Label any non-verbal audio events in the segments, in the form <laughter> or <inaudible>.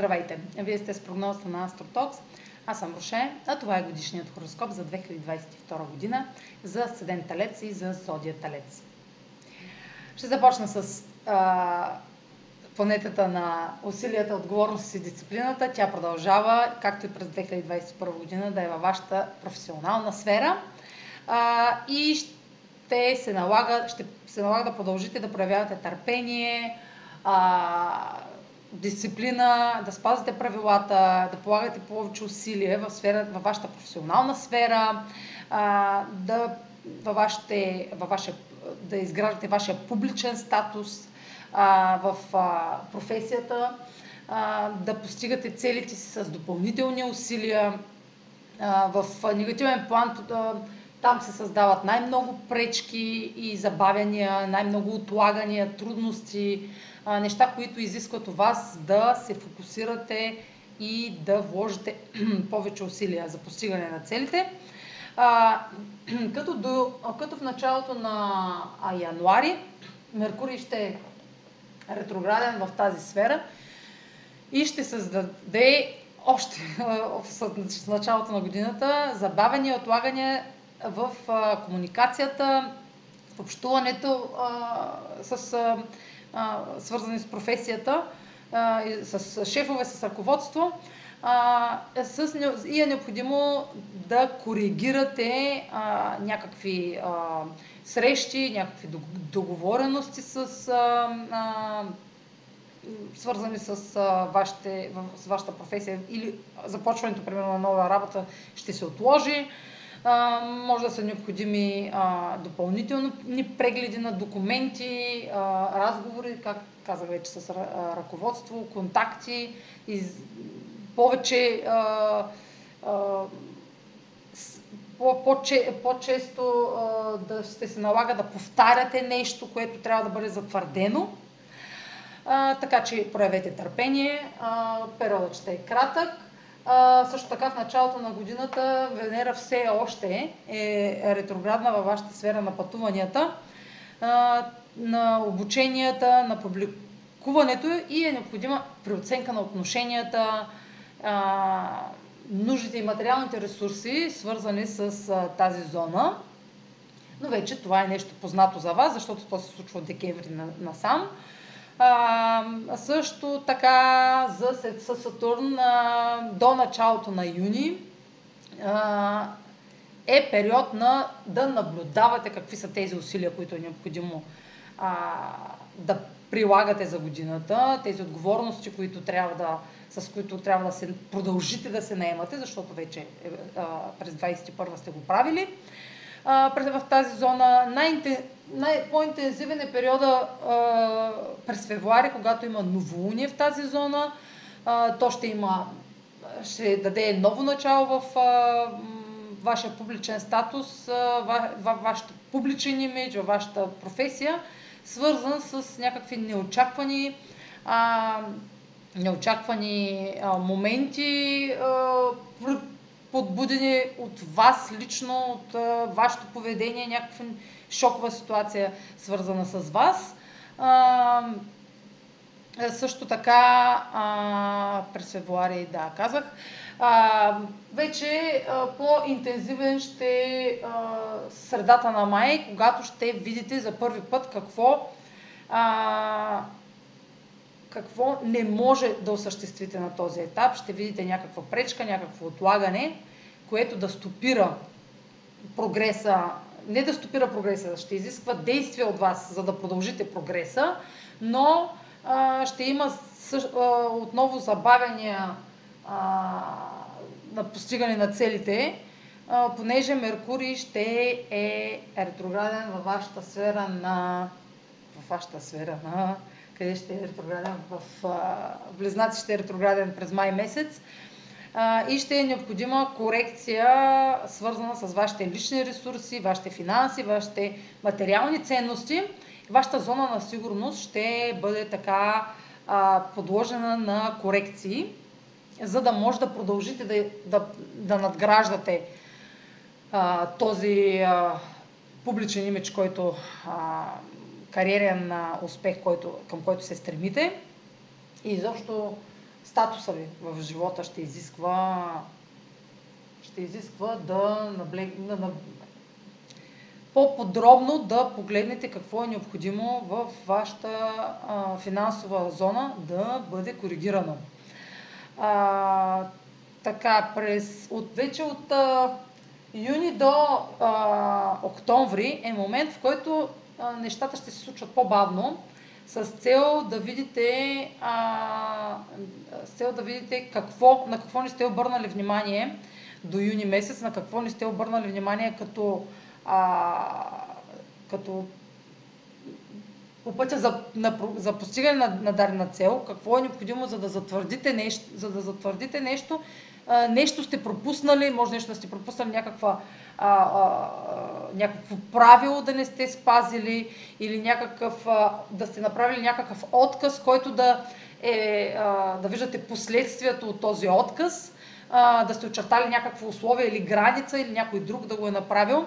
Здравейте! Вие сте с прогнозата на Астротокс. Аз съм Роше, а това е годишният хороскоп за 2022 година за Седен Талец и за Зодия Талец. Ще започна с а, планетата на усилията, отговорност и дисциплината. Тя продължава, както и през 2021 година, да е във вашата професионална сфера. А, и ще се налага, ще се налага да продължите да проявявате търпение, а, дисциплина, да спазвате правилата, да полагате повече усилия в, сфера, във вашата професионална сфера, а, да, във вашите, във ваше, да изграждате вашия публичен статус а, в а, професията, а, да постигате целите си с допълнителни усилия. А, в негативен план а, там се създават най-много пречки и забавяния, най-много отлагания, трудности, неща, които изискват от вас да се фокусирате и да вложите <clears throat> повече усилия за постигане на целите. <clears throat> Като, до, като в началото на януари Меркурий ще е ретрограден в тази сфера и ще създаде още <laughs> в началото на годината забавени отлагания в а, комуникацията, в общуването а, с а, а, свързани с професията, а, с шефове, с ръководство. А, с, и е необходимо да коригирате а, някакви а, срещи, някакви договорености с, а, а, свързани с, а, вашите, с вашата професия или започването, примерно, на нова работа ще се отложи. Може да са необходими а, допълнителни прегледи на документи, а, разговори, как казах вече, с ръководство, контакти, из, повече а, а, по-често да ще се налага да повтаряте нещо, което трябва да бъде затвърдено. А, така че проявете търпение. А, периодът ще е кратък. А, също така в началото на годината Венера все още е ретроградна във вашата сфера на пътуванията, а, на обученията, на публикуването и е необходима преоценка на отношенията, а, нуждите и материалните ресурси, свързани с а, тази зона. Но вече това е нещо познато за вас, защото то се случва от декември насам. На а, също така за със Сатурн а, до началото на юни а, е период на да наблюдавате какви са тези усилия, които е необходимо а, да прилагате за годината, тези отговорности, които трябва да, с които трябва да се продължите да се наемате, защото вече а, през 21 сте го правили в тази зона. Най- най- по-интензивен е периода а, през февруари, когато има новолуние в тази зона. А, то ще има, ще даде ново начало в а, вашия публичен статус, във вашата публичен имидж, във вашата професия, свързан с някакви неочаквани а, неочаквани а, моменти, а, подбудени от вас лично, от а, вашето поведение, някаква шокова ситуация, свързана с вас. А, също така, а, през февруари, да, казах, а, вече а, по-интензивен ще е средата на май, когато ще видите за първи път какво а, какво не може да осъществите на този етап. Ще видите някаква пречка, някакво отлагане, което да стопира прогреса, не да стопира прогреса, ще изисква действия от вас, за да продължите прогреса, но а, ще има съ, а, отново забавяния а, на постигане на целите, а, понеже Меркурий ще е ретрограден във вашата сфера на във вашата сфера на къде ще е ретрограден в Близнаци ще е ретрограден през май месец а, и ще е необходима корекция, свързана с вашите лични ресурси, вашите финанси, вашите материални ценности. Вашата зона на сигурност ще бъде така а, подложена на корекции, за да може да продължите да, да, да надграждате а, този а, публичен имидж, който а, кариерен успех, който, към който се стремите и изобщо статуса ви в живота ще изисква ще изисква да наблег... на, на, по-подробно да погледнете какво е необходимо в вашата а, финансова зона да бъде коригирано. А, така, през, от, вече от а, юни до а, октомври е момент, в който нещата ще се случват по-бавно, с цел да видите, а, с цел да видите какво, на какво не сте обърнали внимание до юни месец, на какво не сте обърнали внимание като, а, като по пътя за, на, за постигане на, на дадена цел, какво е необходимо за да затвърдите нещо, за да затвърдите нещо, нещо сте пропуснали, може нещо да сте пропуснали някаква, а, а, някакво правило да не сте спазили или някакъв, а, да сте направили някакъв отказ, който да, е, а, да виждате последствието от този отказ, а, да сте очертали някакво условие или граница или някой друг да го е направил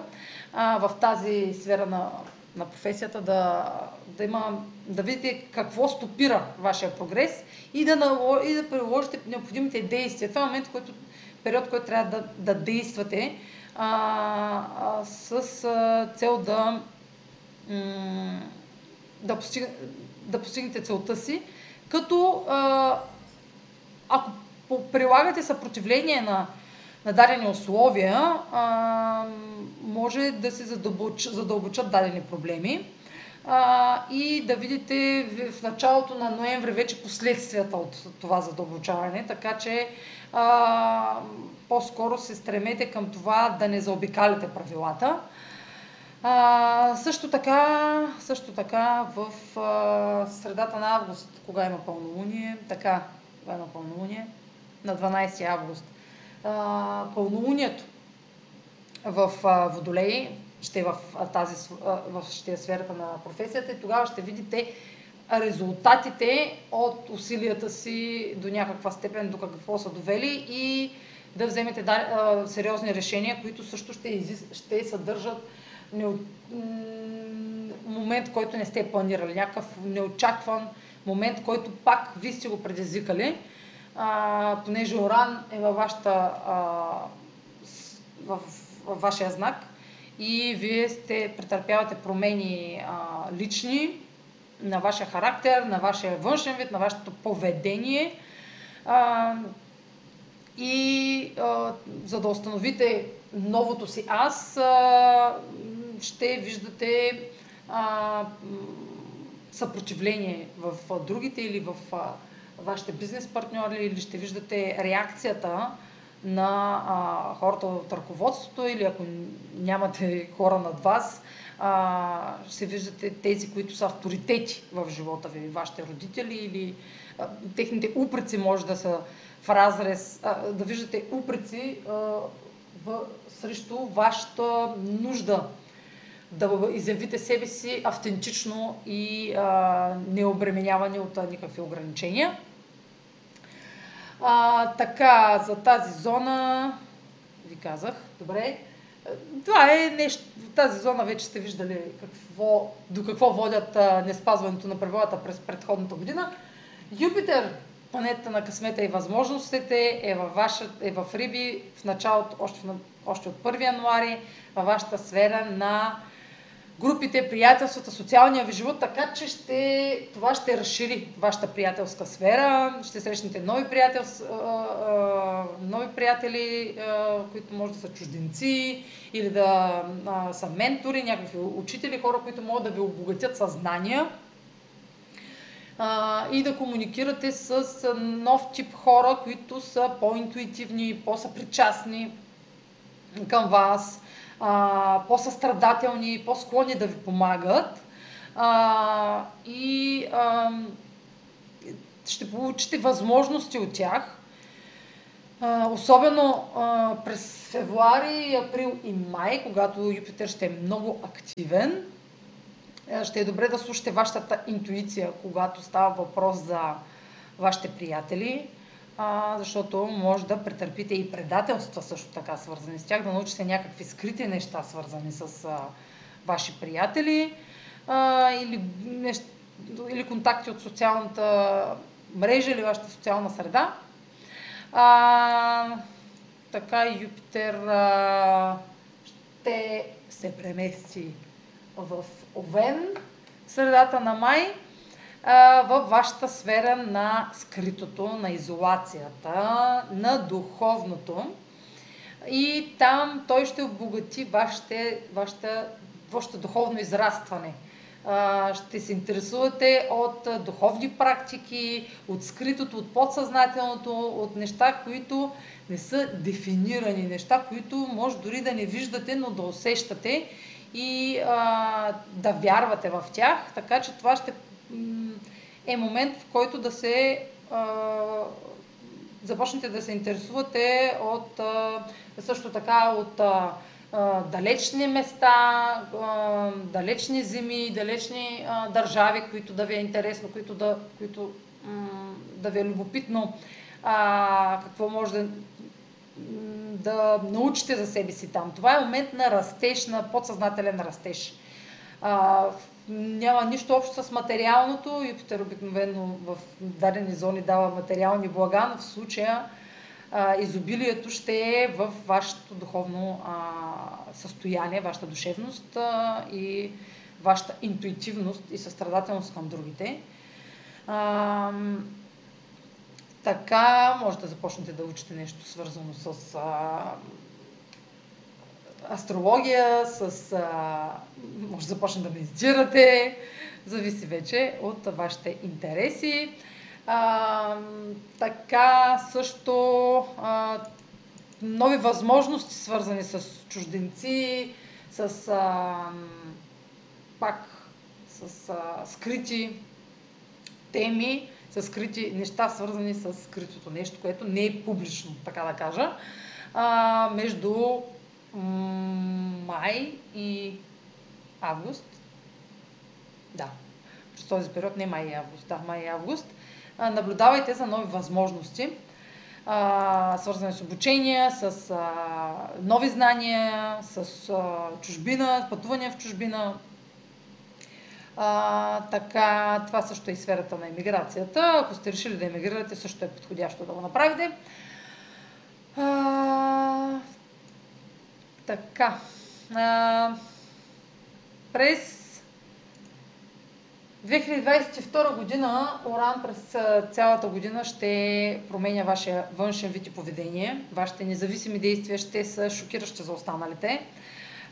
а, в тази сфера на на професията, да, да, има, да видите какво стопира вашия прогрес и да, и да приложите необходимите действия. Това е момент, който, период, който трябва да, да действате а, а, с а, цел да, м- да, постиг, да постигнете целта си, като а, ако прилагате съпротивление на на дадени условия може да се задълбоч, задълбочат дадени проблеми. И да видите в началото на ноември вече последствията от това задълбочаване, така че по-скоро се стремете към това да не заобикаляте правилата. А, също така, също така в а, средата на август, кога има пълнолуние, така, кога има пълнолуние, на 12 август а, пълнолунието. В а, Водолей, ще е в, тази, в, ще е сферата на професията и тогава ще видите резултатите от усилията си до някаква степен, до какво са довели и да вземете да, а, сериозни решения, които също ще, изис... ще съдържат не... момент, който не сте планирали, някакъв неочакван момент, който пак ви сте го предизвикали а, понеже Оран е във, вашата, а, в, в вашия знак и вие сте претърпявате промени а, лични на вашия характер, на вашия външен вид, на вашето поведение. А, и а, за да установите новото си аз, а, ще виждате а, съпротивление в другите или в а, вашите бизнес партньори или ще виждате реакцията на а, хората от ръководството или ако нямате хора над вас, а, ще виждате тези, които са авторитети в живота ви, вашите родители или а, техните упреци може да са в разрез, а, да виждате упреци а, в, срещу вашата нужда да изявите себе си автентично и а, необременявани от никакви ограничения. А, така, за тази зона ви казах, добре. Това е нещо, в тази зона вече сте виждали какво, до какво водят а, неспазването на правилата през предходната година. Юпитер, планетата на късмета и възможностите, е във, ваша, е в Риби в началото, още, още от 1 януари, във вашата сфера на групите, приятелствата, социалния ви живот, така че ще, това ще разшири вашата приятелска сфера, ще срещнете нови, приятел, нови приятели, които може да са чужденци или да са ментори, някакви учители, хора, които могат да ви обогатят съзнания и да комуникирате с нов тип хора, които са по-интуитивни, по-съпричастни към вас, по-състрадателни, по-склонни да ви помагат. А, и а, ще получите възможности от тях. А, особено а, през февруари, април и май, когато Юпитер ще е много активен, ще е добре да слушате вашата интуиция, когато става въпрос за вашите приятели, а, защото може да претърпите и предателства също така свързани с тях, да научите някакви скрити неща свързани с а, ваши приятели а, или, нещ, или контакти от социалната мрежа или вашата социална среда. А, така Юпитер а, ще се премести в Овен средата на май във вашата сфера на скритото, на изолацията, на духовното. И там той ще обогати вашите, вашата, вашето духовно израстване. Ще се интересувате от духовни практики, от скритото, от подсъзнателното, от неща, които не са дефинирани, неща, които може дори да не виждате, но да усещате и а, да вярвате в тях. Така че това ще е момент, в който да се започнете да се интересувате от също така от далечни места, далечни земи, далечни държави, които да ви е интересно, които да, които, да ви е любопитно какво може да, да научите за себе си там. Това е момент на растеж, на подсъзнателен растеж. Няма нищо общо с материалното. Юпитер обикновено в дадени зони дава материални блага, но в случая а, изобилието ще е в вашето духовно а, състояние, вашата душевност а, и вашата интуитивност и състрадателност към другите. А, така може да започнете да учите нещо свързано с а, астрология, с... А, може да започнете да медитирате, зависи вече от вашите интереси. А, така също а, нови възможности, свързани с чужденци, с а, пак с а, скрити теми, с скрити неща, свързани с скритото нещо, което не е публично, така да кажа, а, между май и август. Да, през този период не май и август, да, май и август. Наблюдавайте за нови възможности, свързани с обучение, с нови знания, с чужбина, пътувания в чужбина. А, така, това също е и сферата на емиграцията. Ако сте решили да емигрирате, също е подходящо да го направите. А, така. А, през 2022 година Оран през цялата година ще променя вашия външен вид и поведение. Вашите независими действия ще са шокиращи за останалите.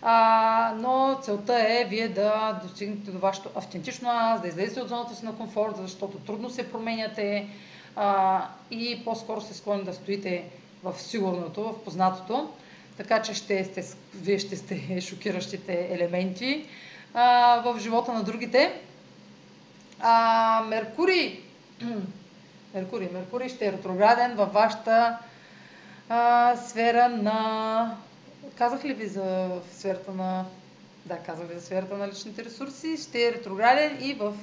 А, но целта е вие да достигнете до вашето автентично аз, да излезете от зоната си на комфорт, защото трудно се променяте а, и по-скоро се склонни да стоите в сигурното, в познатото. Така че ще сте, вие ще сте <laughs> шокиращите елементи а, в живота на другите. А, Меркурий. <clears throat> Меркурий. Меркурий ще е ретрограден във вашата а, сфера на... Казах ли ви за сферата на... Да, казах ви за сферата на личните ресурси. Ще е ретрограден и в...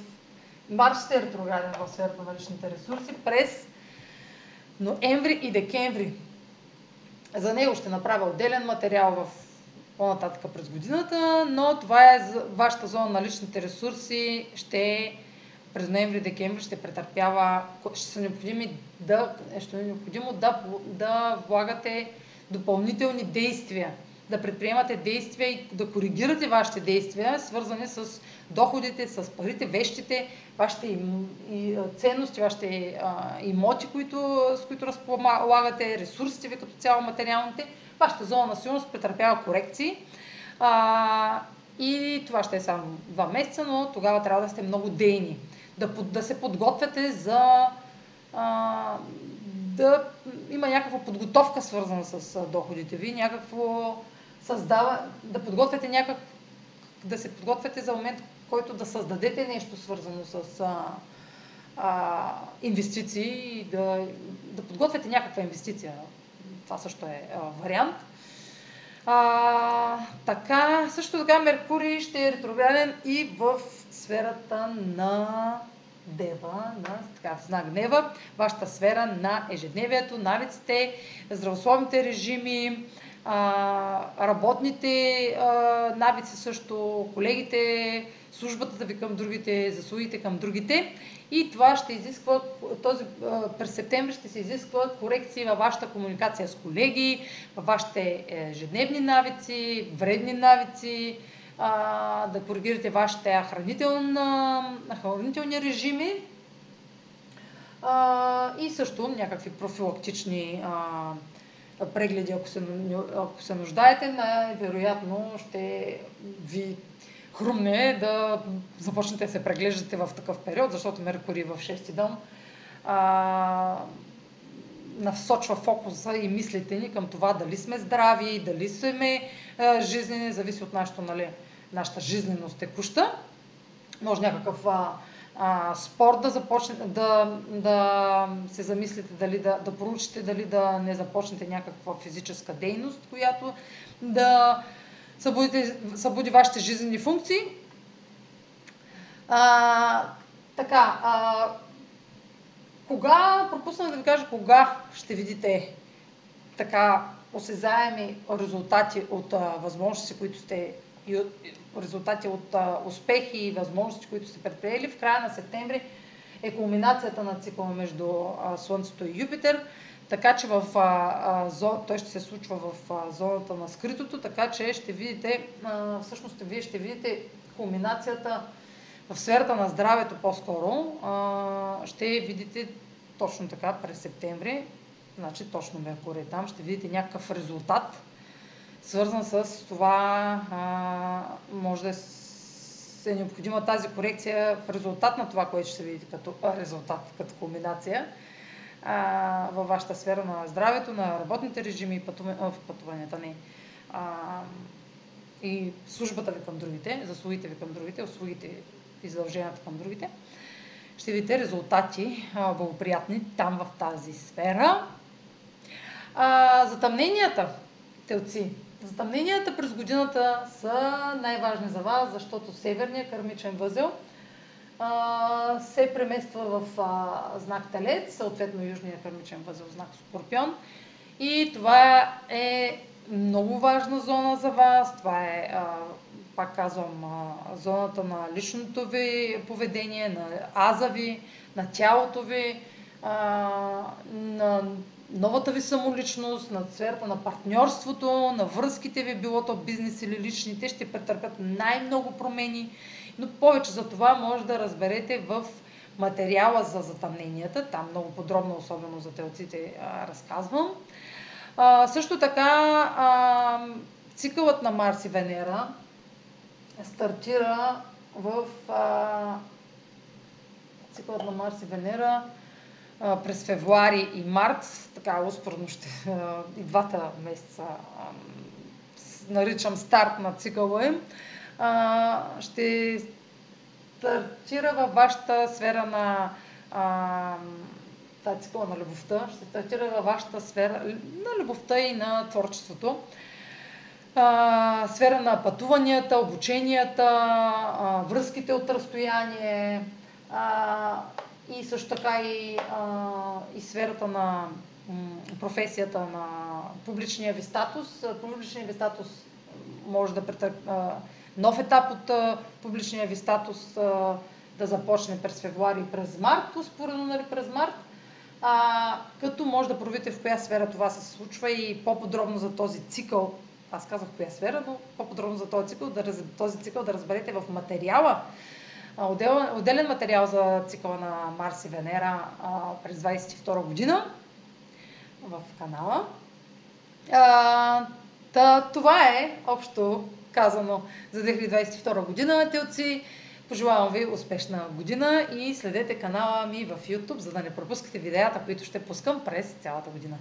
Марс ще е ретрограден в сферата на личните ресурси през ноември и декември. За него ще направя отделен материал в по-нататък през годината, но това е вашата зона на личните ресурси. Ще през ноември-декември ще претърпява, ще са необходими да, ще е необходимо да, да влагате допълнителни действия, да предприемате действия и да коригирате вашите действия, свързани с доходите, с парите, вещите, вашите им, и, ценности, вашите имоти, които, с които разполагате, ресурсите ви като цяло материалните, вашата зона на сигурност претърпява корекции. А, и това ще е само два месеца, но тогава трябва да сте много дейни. Да, да се подготвяте за а, да има някаква подготовка свързана с доходите ви, някакво създава, да подготвяте някак, да се подготвяте за момент, който да създадете нещо свързано с а, а, инвестиции и да, да подготвяте някаква инвестиция. Това също е а, вариант. А, така, също така Меркурий ще е ретрограден и в сферата на Дева, на така, знак Дева, вашата сфера на ежедневието, навиците, здравословните режими, работните навици също, колегите, службата ви към другите, заслугите към другите. И това ще изисква, този, през септември ще се изисква корекции във вашата комуникация с колеги, във вашите ежедневни навици, вредни навици, да коригирате вашите хранителни режими и също някакви профилактични а, прегледи, ако се, ако се нуждаете, най-вероятно ще ви хрумне да започнете да се преглеждате в такъв период, защото Меркурий в 6 дом а, насочва фокуса и мислите ни към това дали сме здрави, дали сме а, жизнени, зависи от нашото, нали, нашата жизненост текуща. Може някакъв а, а, спорт да започне, да, да се замислите дали да, да поручите, дали да не започнете някаква физическа дейност, която да събудите, събуди вашите жизнени функции. А, така, а, кога, пропуснах да ви кажа, кога ще видите така осезаеми резултати от а, възможности, които сте резултати от успехи и възможности, които сте предприели. В края на септември е кулминацията на цикъла между Слънцето и Юпитер, така че в, а, а, зо, той ще се случва в зоната на скритото, така че ще видите, всъщност вие ще видите кулминацията в сферата на здравето по-скоро. Ще видите точно така през септември, значи точно Меркурий там, ще видите някакъв резултат, свързан с това, а, може да е необходима тази корекция в резултат на това, което ще видите като резултат, като комбинация а, във вашата сфера на здравето, на работните режими и пътуванията, пътуванията ни. А, и службата ви към другите, заслугите ви към другите, услугите и задълженията към другите. Ще видите резултати а, благоприятни там в тази сфера. А, затъмненията, телци, Затъмненията през годината са най-важни за вас, защото северният кърмичен възел а, се премества в а, знак Телец, съответно южният кърмичен възел знак Скорпион. И това е много важна зона за вас. Това е, а, пак казвам, а, зоната на личното ви поведение, на аза ви, на тялото ви, а, на новата ви самоличност, на сферата на партньорството, на връзките ви, било то бизнес или лични, те ще претърпят най-много промени, но повече за това може да разберете в материала за затъмненията, там много подробно, особено за телците, разказвам. А, също така, а, цикълът на Марс и Венера стартира в а, цикълът на Марс и Венера през февруари и март, така успоредно ще и двата месеца наричам старт на цикъла им, ще стартира във вашата сфера на тази цикъла на любовта, ще стартира във вашата сфера на любовта и на творчеството. А, сфера на пътуванията, обученията, а, връзките от разстояние, а, и също така и, а, и сферата на професията на публичния ви статус. Публичния ви статус може да претърпи нов етап от публичния ви статус да започне през февруари и през март, успоредно нали, през март. А, като може да проверите в коя сфера това се случва и по-подробно за този цикъл, аз казах коя сфера, но по-подробно за този цикъл, да, този цикъл да разберете в материала, отдел, отделен материал за цикъла на Марс и Венера а, през 22 година в канала. А, та, това е общо казано за 2022 година, телци. Пожелавам ви успешна година и следете канала ми в YouTube, за да не пропускате видеята, които ще пускам през цялата година.